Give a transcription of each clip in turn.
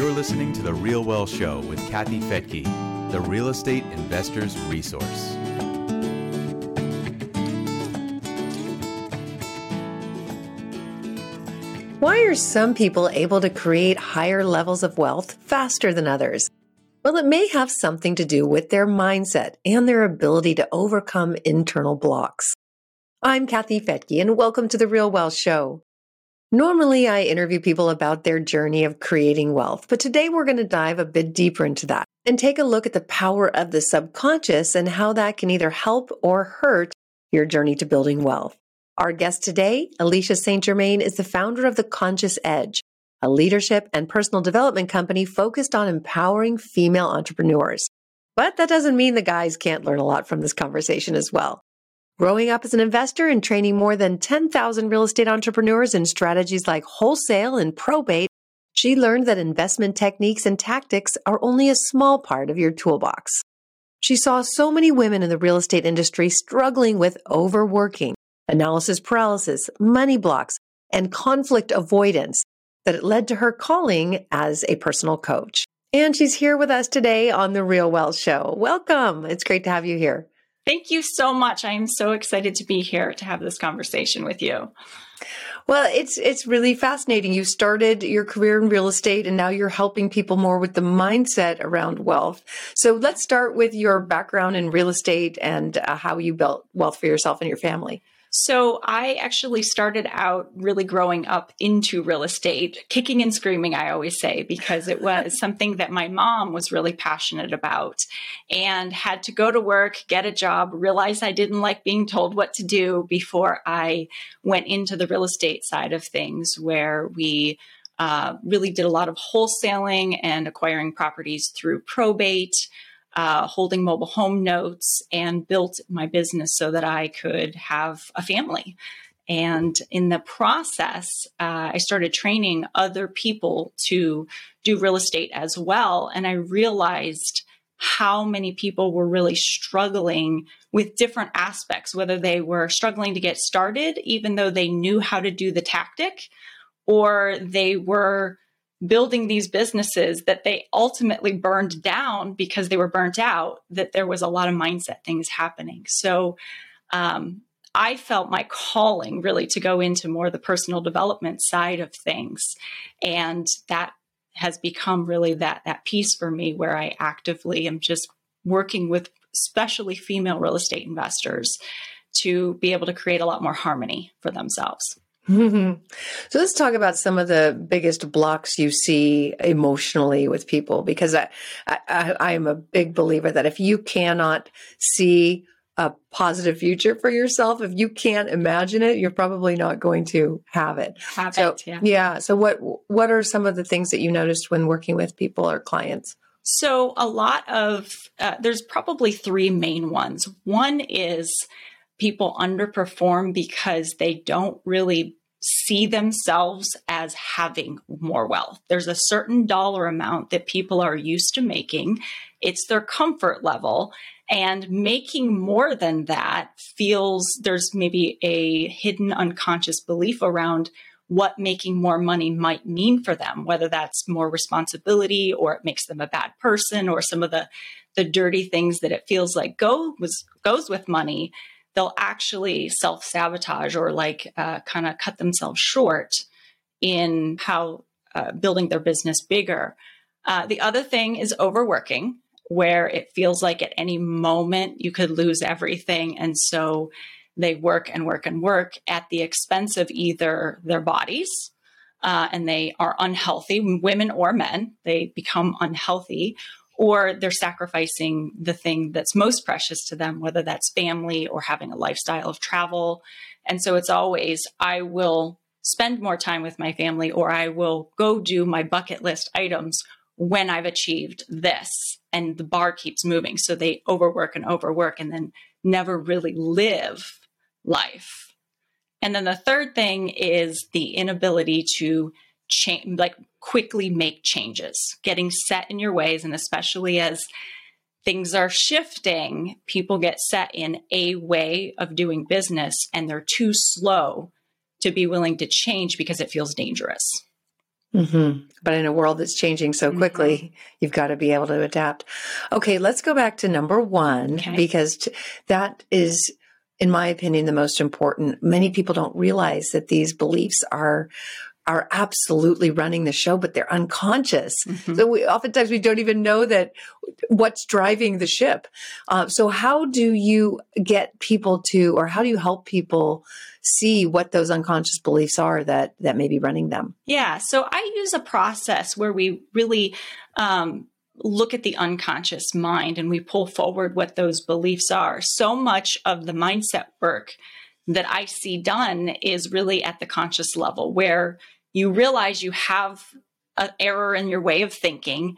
You're listening to The Real Wealth Show with Kathy Fettke, the real estate investor's resource. Why are some people able to create higher levels of wealth faster than others? Well, it may have something to do with their mindset and their ability to overcome internal blocks. I'm Kathy Fettke, and welcome to the Real Wealth Show. Normally, I interview people about their journey of creating wealth, but today we're going to dive a bit deeper into that and take a look at the power of the subconscious and how that can either help or hurt your journey to building wealth. Our guest today, Alecia St. Germain, is the founder of The Conscious Edge, a leadership and personal development company focused on empowering female entrepreneurs. But that doesn't mean the guys can't learn a lot from this conversation as well. Growing up as an investor and training more than 10,000 real estate entrepreneurs in strategies like wholesale and probate, she learned that investment techniques and tactics are only a small part of your toolbox. She saw so many women in the real estate industry struggling with overworking, analysis paralysis, money blocks, and conflict avoidance that it led to her calling as a personal coach. And she's here with us today on The Real Wealth Show. Welcome. It's great to have you here. Thank you so much. I am so excited to be here to have this conversation with you. Well, it's it's really fascinating. You started your career in real estate and now you're helping people more with the mindset around wealth. So let's start with your background in real estate and uh, how you built wealth for yourself and your family. So I actually started out really growing up into real estate, kicking and screaming, I always say, because it was something that my mom was really passionate about and had to go to work, get a job, realize I didn't like being told what to do before I went into the real estate side of things where we uh, really did a lot of wholesaling and acquiring properties through probate uh, holding mobile home notes and built my business so that I could have a family. And in the process, uh, I started training other people to do real estate as well. And I realized how many people were really struggling with different aspects, whether they were struggling to get started, even though they knew how to do the tactic, or they were building these businesses that they ultimately burned down because they were burnt out, that there was a lot of mindset things happening. So um, I felt my calling really to go into more the personal development side of things. And that has become really that that piece for me where I actively am just working with especially female real estate investors to be able to create a lot more harmony for themselves. Mm-hmm. So let's talk about some of the biggest blocks you see emotionally with people, because I, I, I am a big believer that if you cannot see a positive future for yourself, if you can't imagine it, you're probably not going to have it. Have so, it, yeah. yeah. So what what are some of the things that you noticed when working with people or clients? So a lot of uh, there's probably three main ones. One is people underperform because they don't really see themselves as having more wealth. There's a certain dollar amount that people are used to making, it's their comfort level. And making more than that feels there's maybe a hidden unconscious belief around what making more money might mean for them, whether that's more responsibility or it makes them a bad person or some of the the dirty things that it feels like go was goes with money they'll actually self sabotage or like uh, kind of cut themselves short in how uh, building their business bigger. Uh, the other thing is overworking, where it feels like at any moment you could lose everything. And so they work and work and work at the expense of either their bodies. Uh, and they are unhealthy, women or men, they become unhealthy, or they're sacrificing the thing that's most precious to them, whether that's family or having a lifestyle of travel. And so it's always, I will spend more time with my family or I will go do my bucket list items when I've achieved this. And the bar keeps moving. So they overwork and overwork and then never really live life. And then the third thing is the inability to change, like quickly make changes, getting set in your ways. And especially as things are shifting, people get set in a way of doing business and they're too slow to be willing to change because it feels dangerous. Mm-hmm. But in a world that's changing so quickly, mm-hmm. you've got to be able to adapt. Okay, let's go back to number one okay. because t- that is, in my opinion, the most important. Many people don't realize that these beliefs are are absolutely running the show, but they're unconscious. Mm-hmm. So we oftentimes we don't even know that what's driving the ship. Uh, so how do you get people to, or how do you help people see what those unconscious beliefs are that that may be running them? Yeah. So I use a process where we really um, look at the unconscious mind and we pull forward what those beliefs are. So much of the mindset work that I see done is really at the conscious level where you realize you have an error in your way of thinking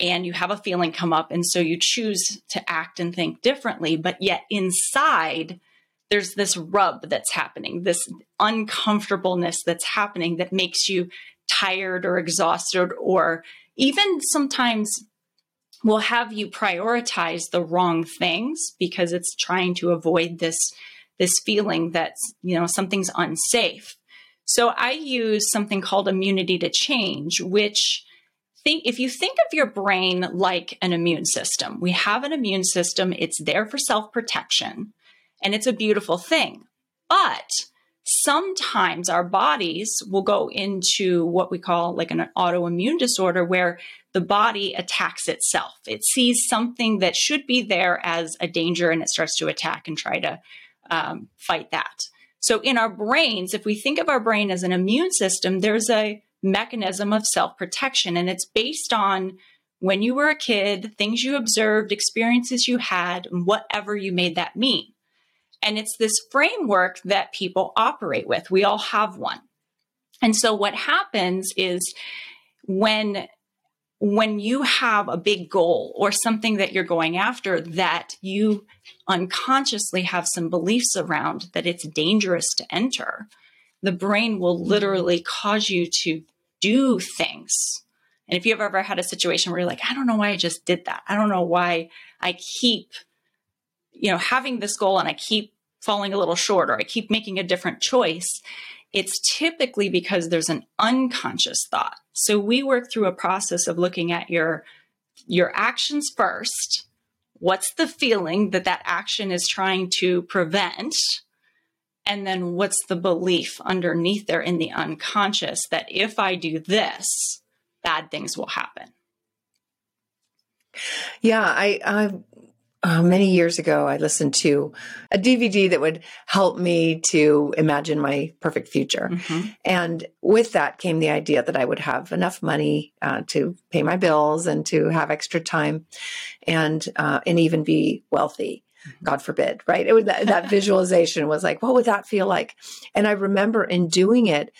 and you have a feeling come up and so you choose to act and think differently but yet inside there's this rub that's happening this uncomfortableness that's happening that makes you tired or exhausted or even sometimes will have you prioritize the wrong things because it's trying to avoid this this feeling that you know something's unsafe so I use something called immunity to change, which think if you think of your brain like an immune system, we have an immune system, it's there for self-protection, and it's a beautiful thing. But sometimes our bodies will go into what we call like an autoimmune disorder where the body attacks itself. It sees something that should be there as a danger and it starts to attack and try to um, fight that. So in our brains, if we think of our brain as an immune system, there's a mechanism of self protection, and it's based on when you were a kid, things you observed, experiences you had, and whatever you made that mean. And it's this framework that people operate with. We all have one. And so what happens is when when you have a big goal or something that you're going after that you unconsciously have some beliefs around that it's dangerous to enter, the brain will mm-hmm. literally cause you to do things. And if you've ever had a situation where you're like, I don't know why I just did that. I don't know why I keep, you know, having this goal and I keep falling a little short or I keep making a different choice it's typically because there's an unconscious thought. So we work through a process of looking at your your actions first. What's the feeling that that action is trying to prevent? And then what's the belief underneath there in the unconscious that if I do this, bad things will happen? Yeah, I, I uh, many years ago, I listened to a DVD that would help me to imagine my perfect future. Mm-hmm. And with that came the idea that I would have enough money uh, to pay my bills and to have extra time and, uh, and even be wealthy. Mm-hmm. God forbid, right? It was that, that visualization was like, what would that feel like? And I remember in doing it,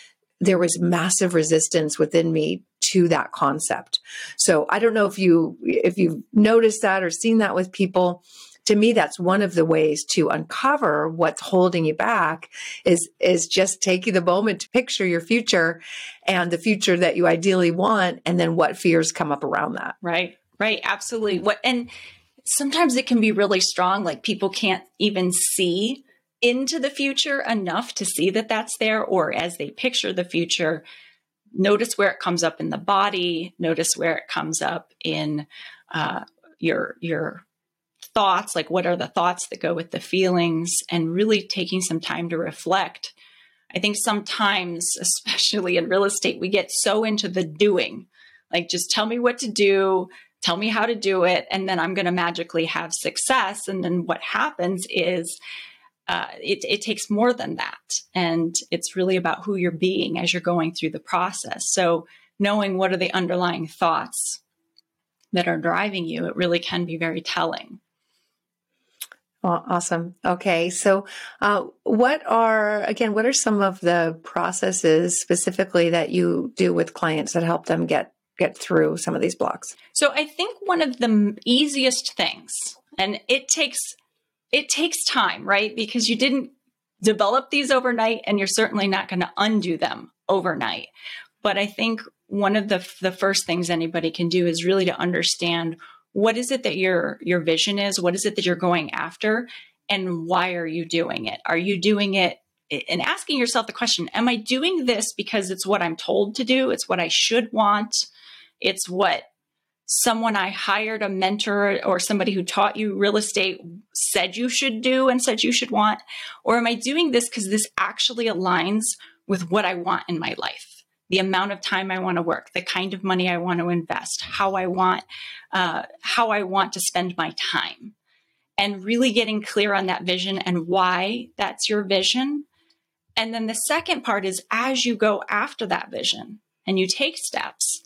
there was massive resistance within me to that concept. So I don't know if you if you've noticed that or seen that with people. To me, that's one of the ways to uncover what's holding you back is is just taking the moment to picture your future and the future that you ideally want, and then what fears come up around that. Right, right, absolutely. What and sometimes it can be really strong, like people can't even see into the future enough to see that that's there, or as they picture the future, notice where it comes up in the body, notice where it comes up in uh, your your thoughts, like what are the thoughts that go with the feelings, and really taking some time to reflect. I think sometimes, especially in real estate, we get so into the doing, like just tell me what to do, tell me how to do it, and then I'm going to magically have success. And then what happens is uh, it, it takes more than that. And it's really about who you're being as you're going through the process. So, knowing what are the underlying thoughts that are driving you, it really can be very telling. Well, awesome. Okay. So, uh, what are, again, what are some of the processes specifically that you do with clients that help them get, get through some of these blocks? So, I think one of the easiest things, and it takes it takes time, right? Because you didn't develop these overnight and you're certainly not going to undo them overnight. But I think one of the the first things anybody can do is really to understand what is it that your your vision is, what is it that you're going after and why are you doing it? Are you doing it and asking yourself the question Am I doing this because it's what I'm told to do? It's what I should want. It's what someone I hired, a mentor or somebody who taught you real estate said you should do and said you should want? Or am I doing this because this actually aligns with what I want in my life? The amount of time I want to work, the kind of money I want to invest, how I want, uh, how I want to spend my time, and really getting clear on that vision and why that's your vision. And then the second part is as you go after that vision and you take steps,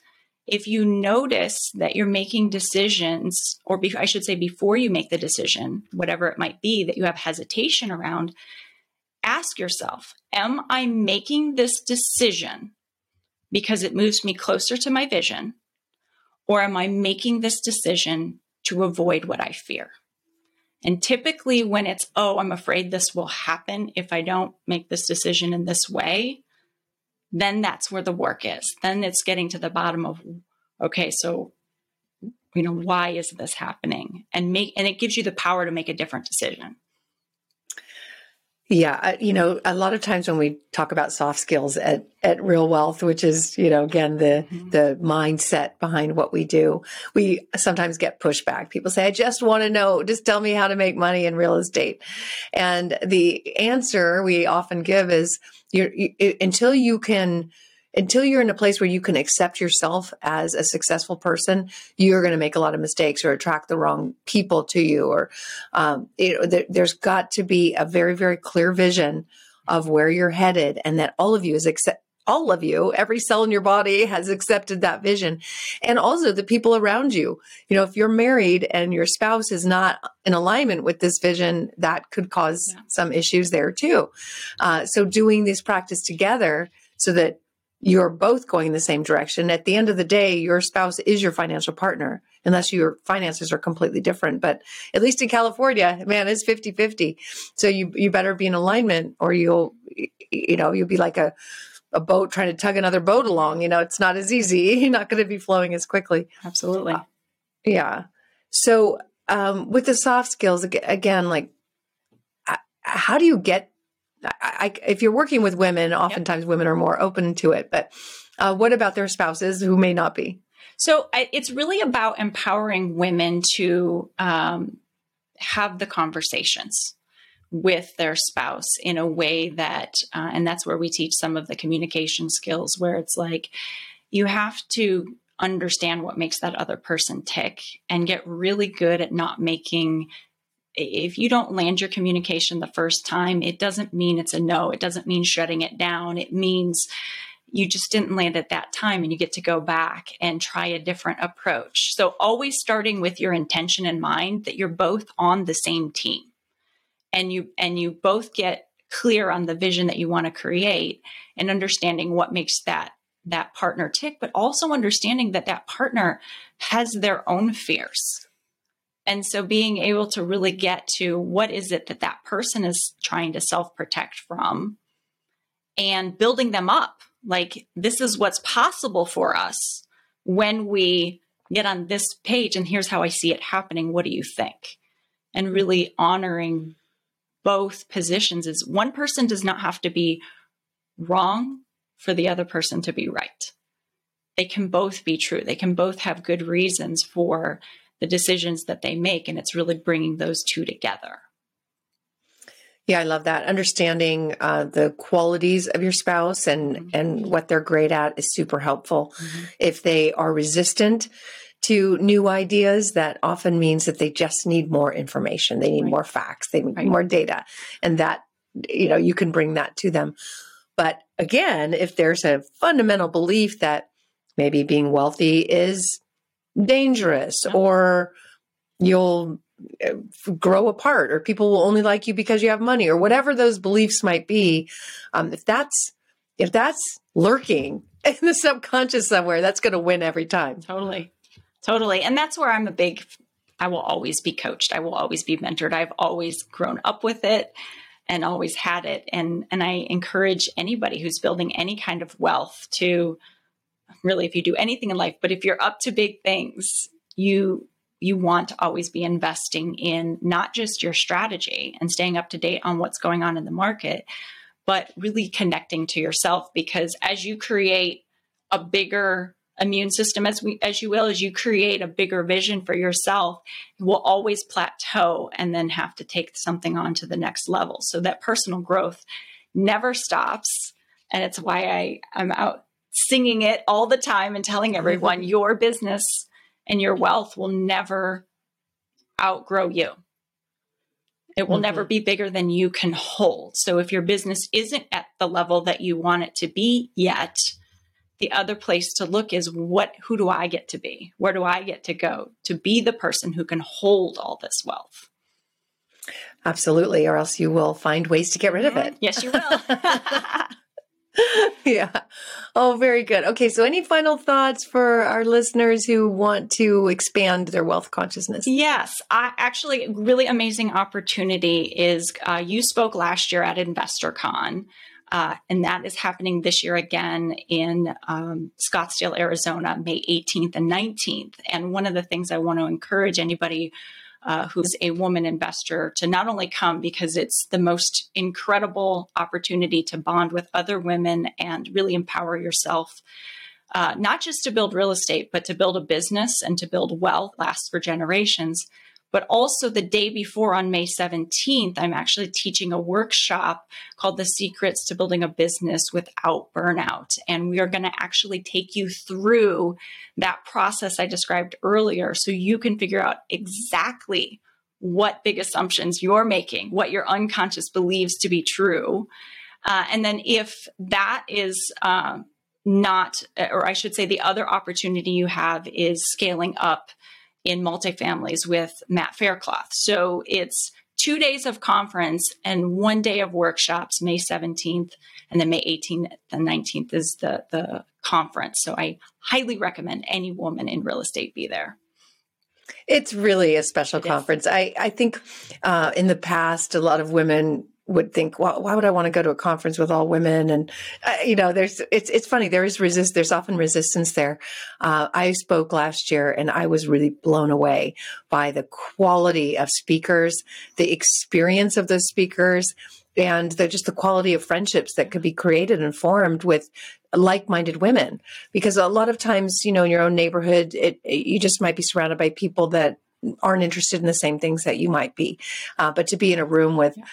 if you notice that you're making decisions, or be, I should say, before you make the decision, whatever it might be that you have hesitation around, ask yourself Am I making this decision because it moves me closer to my vision? Or am I making this decision to avoid what I fear? And typically, when it's, oh, I'm afraid this will happen if I don't make this decision in this way, then that's where the work is. Then it's getting to the bottom of, okay, so, you know, why is this happening? And make, and it gives you the power to make a different decision. Yeah, you know, a lot of times when we talk about soft skills at at Real Wealth, which is, you know, again the mm-hmm. the mindset behind what we do, we sometimes get pushback. People say, "I just want to know, just tell me how to make money in real estate." And the answer we often give is, you until you can until you're in a place where you can accept yourself as a successful person, you're going to make a lot of mistakes or attract the wrong people to you. Or um, it, there, there's got to be a very, very clear vision of where you're headed, and that all of you is accept. All of you, every cell in your body has accepted that vision. And also the people around you. You know, if you're married and your spouse is not in alignment with this vision, that could cause yeah. some issues there too. Uh, so doing this practice together so that you're both going in the same direction. At the end of the day, your spouse is your financial partner, unless your finances are completely different. But at least in California, man, it's 50 50. So you, you better be in alignment or you'll, you know, you'll be like a, a boat trying to tug another boat along. You know, it's not as easy. You're not going to be flowing as quickly. Absolutely. Uh, yeah. So, um, with the soft skills, again, like, how do you get I, if you're working with women, oftentimes yep. women are more open to it. But uh, what about their spouses who may not be? So it's really about empowering women to um, have the conversations with their spouse in a way that, uh, and that's where we teach some of the communication skills, where it's like you have to understand what makes that other person tick and get really good at not making if you don't land your communication the first time, it doesn't mean it's a no. It doesn't mean shutting it down. It means you just didn't land at that time and you get to go back and try a different approach. So, always starting with your intention in mind that you're both on the same team and you and you both get clear on the vision that you want to create and understanding what makes that that partner tick but also understanding that that partner has their own fears and so being able to really get to what is it that that person is trying to self protect from and building them up. Like, this is what's possible for us when we get on this page, and here's how I see it happening. What do you think? And really honoring both positions is one person does not have to be wrong for the other person to be right. They can both be true. They can both have good reasons for the decisions that they make. And it's really bringing those two together. Yeah, I love that. Understanding uh, the qualities of your spouse and mm-hmm. and what they're great at is super helpful. Mm-hmm. If they are resistant to new ideas, that often means that they just need more information. They need right. more facts. They need right. more data, and that you know you can bring that to them. But again, if there's a fundamental belief that maybe being wealthy is dangerous or you'll uh, grow apart or people will only like you because you have money or whatever those beliefs might be. Um, if that's if that's lurking in the subconscious somewhere that's going to win every time. Totally. Totally. And that's where i'm a big i will always be coached. I will always be mentored. I've always grown up with it and always had it. And and i encourage anybody who's building any kind of wealth to really if you do anything in life, but if you're up to big things, you you want to always be investing in not just your strategy and staying up to date on what's going on in the market, but really connecting to yourself. Because as you create a bigger immune system as we as you will as you create a bigger vision for yourself you will always plateau and then have to take something on to the next level. So that personal growth never stops. And it's why I I'm out singing it all the time and telling everyone your business and your wealth will never outgrow you it will mm-hmm. never be bigger than you can hold so if your business isn't at the level that you want it to be yet the other place to look is what who do I get to be? Where do I get to go to be the person who can hold all this wealth? Absolutely, or else you will find ways to get rid of it. Yes, you will. yeah. Oh, very good. Okay, so any final thoughts for our listeners who want to expand their wealth consciousness? Yes, I, actually, really amazing opportunity is uh, you spoke last year at InvestHER CON uh, and that is happening this year again in um, Scottsdale, Arizona, May 18th and 19th. And one of the things I want to encourage anybody uh, who's a woman investor to not only come because it's the most incredible opportunity to bond with other women and really empower yourself. Uh, not just to build real estate, but to build a business and to build wealth lasts for generations. But also the day before on May 17th, I'm actually teaching a workshop called The Secrets to Building a Business Without Burnout. And we are going to actually take you through that process I described earlier so you can figure out exactly what big assumptions you're making, what your unconscious believes to be true. Uh, and then if that is, uh, not, or I should say, the other opportunity you have is scaling up in multifamilies with Matt Faircloth. So it's two days of conference and one day of workshops, May 17th, and then May 18th and 19th is the, the conference. So I highly recommend any woman in real estate be there. It's really a special conference. I, I think uh, in the past, a lot of women would think, well, why would I want to go to a conference with all women? And uh, you know, there's it's it's funny. There is resist. There's often resistance there. Uh, I spoke last year, and I was really blown away by the quality of speakers, the experience of those speakers, and the, just the quality of friendships that could be created and formed with like-minded women. Because a lot of times, you know, in your own neighborhood, it, it you just might be surrounded by people that aren't interested in the same things that you might be. Uh, but to be in a room with yeah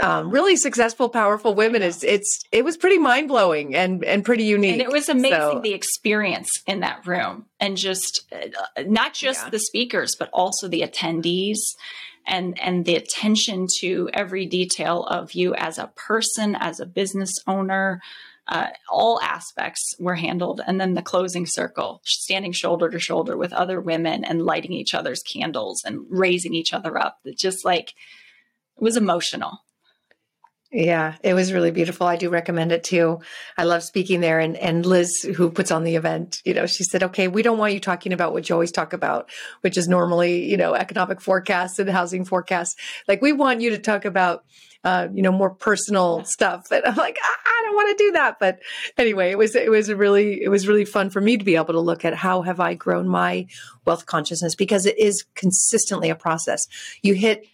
um, really successful, powerful women It's it's it was pretty mind blowing and and pretty unique. And it was amazing so, the experience in that room, and just uh, not just yeah. the speakers, but also the attendees, and and the attention to every detail of you as a person, as a business owner. Uh, all aspects were handled, and then the closing circle, standing shoulder to shoulder with other women and lighting each other's candles and raising each other up. It just like it was emotional yeah, it was really beautiful. I do recommend it too. I love speaking there. And, and Liz, who puts on the event, you know, she said, okay, we don't want you talking about what you always talk about, which is normally, you know, economic forecasts and housing forecasts. Like we want you to talk about, uh, you know, more personal stuff. And I'm like, I, I don't want to do that. But anyway, it was, it was really, it was really fun for me to be able to look at how have I grown my wealth consciousness because it is consistently a process. You hit,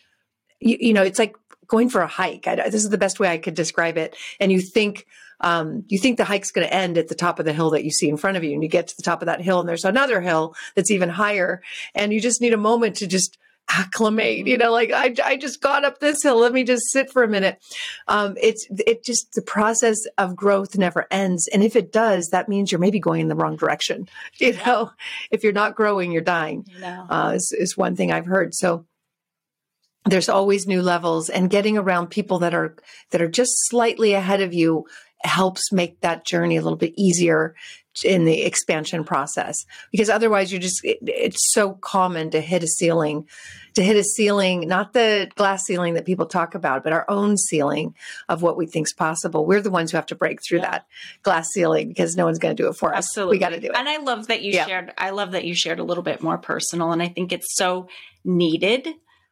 you, you know, it's like going for a hike. I, this is the best way I could describe it. And you think, um, you think the hike's going to end at the top of the hill that you see in front of you. And you get to the top of that hill and there's another hill that's even higher. And you just need a moment to just acclimate, you know, like I, I just got up this hill. Let me just sit for a minute. Um, it's, it just, the process of growth never ends. And if it does, that means you're maybe going in the wrong direction. You know, if you're not growing, you're dying, uh, is, is one thing I've heard. So, there's always new levels and getting around people that are that are just slightly ahead of you helps make that journey a little bit easier in the expansion process because otherwise you're just it, it's so common to hit a ceiling to hit a ceiling not the glass ceiling that people talk about but our own ceiling of what we think is possible we're the ones who have to break through yeah. that glass ceiling because no one's going to do it for us Absolutely. we got to do it and i love that you yeah. shared i love that you shared a little bit more personal and i think it's so needed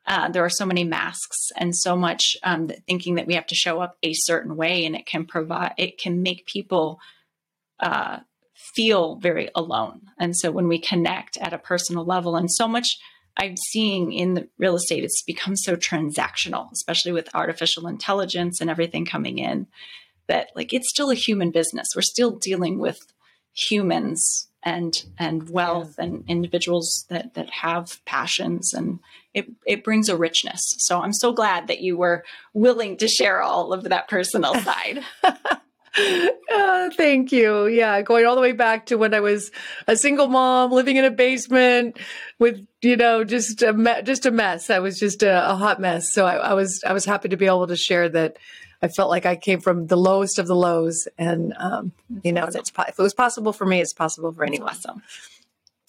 uh, there are so many masks and so much um, thinking that we have to show up a certain way, and it can provide it can make people uh, feel very alone. And so when we connect at a personal level, and so much I'm seeing in the real estate, it's become so transactional, especially with artificial intelligence and everything coming in. that like it's still a human business. We're still dealing with humans and and wealth yeah. and individuals that that have passions and it it brings a richness. So I'm so glad that you were willing to share all of that personal side. uh, thank you. Yeah, going all the way back to when I was a single mom living in a basement with you know just a me- just a mess. I was just a, a hot mess. So I, I, was I was happy to be able to share that. I felt like I came from the lowest of the lows, and um, you know, awesome. it's if it was possible for me, it's possible for anyone. That's awesome.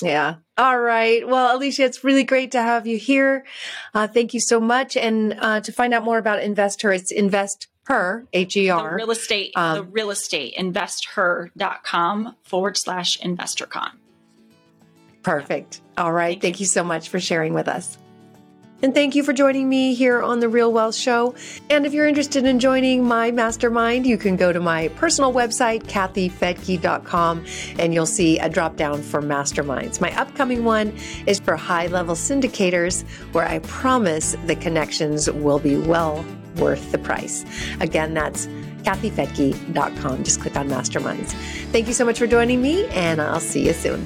Yeah. All right. Well, Alecia, it's really great to have you here. Uh, thank you so much. And uh, to find out more about InvestHer, it's Invest her h-e-r real estate um, the real estate investher.com forward slash investhercon perfect all right thank, thank you. you so much for sharing with us and thank you for joining me here on The Real Wealth Show. And if you're interested in joining my mastermind, you can go to my personal website, kathyfettke.com, and you'll see a drop down for masterminds. My upcoming one is for high level syndicators, where I promise the connections will be well worth the price. Again, that's kathyfettke.com. Just click on masterminds. Thank you so much for joining me, and I'll see you soon.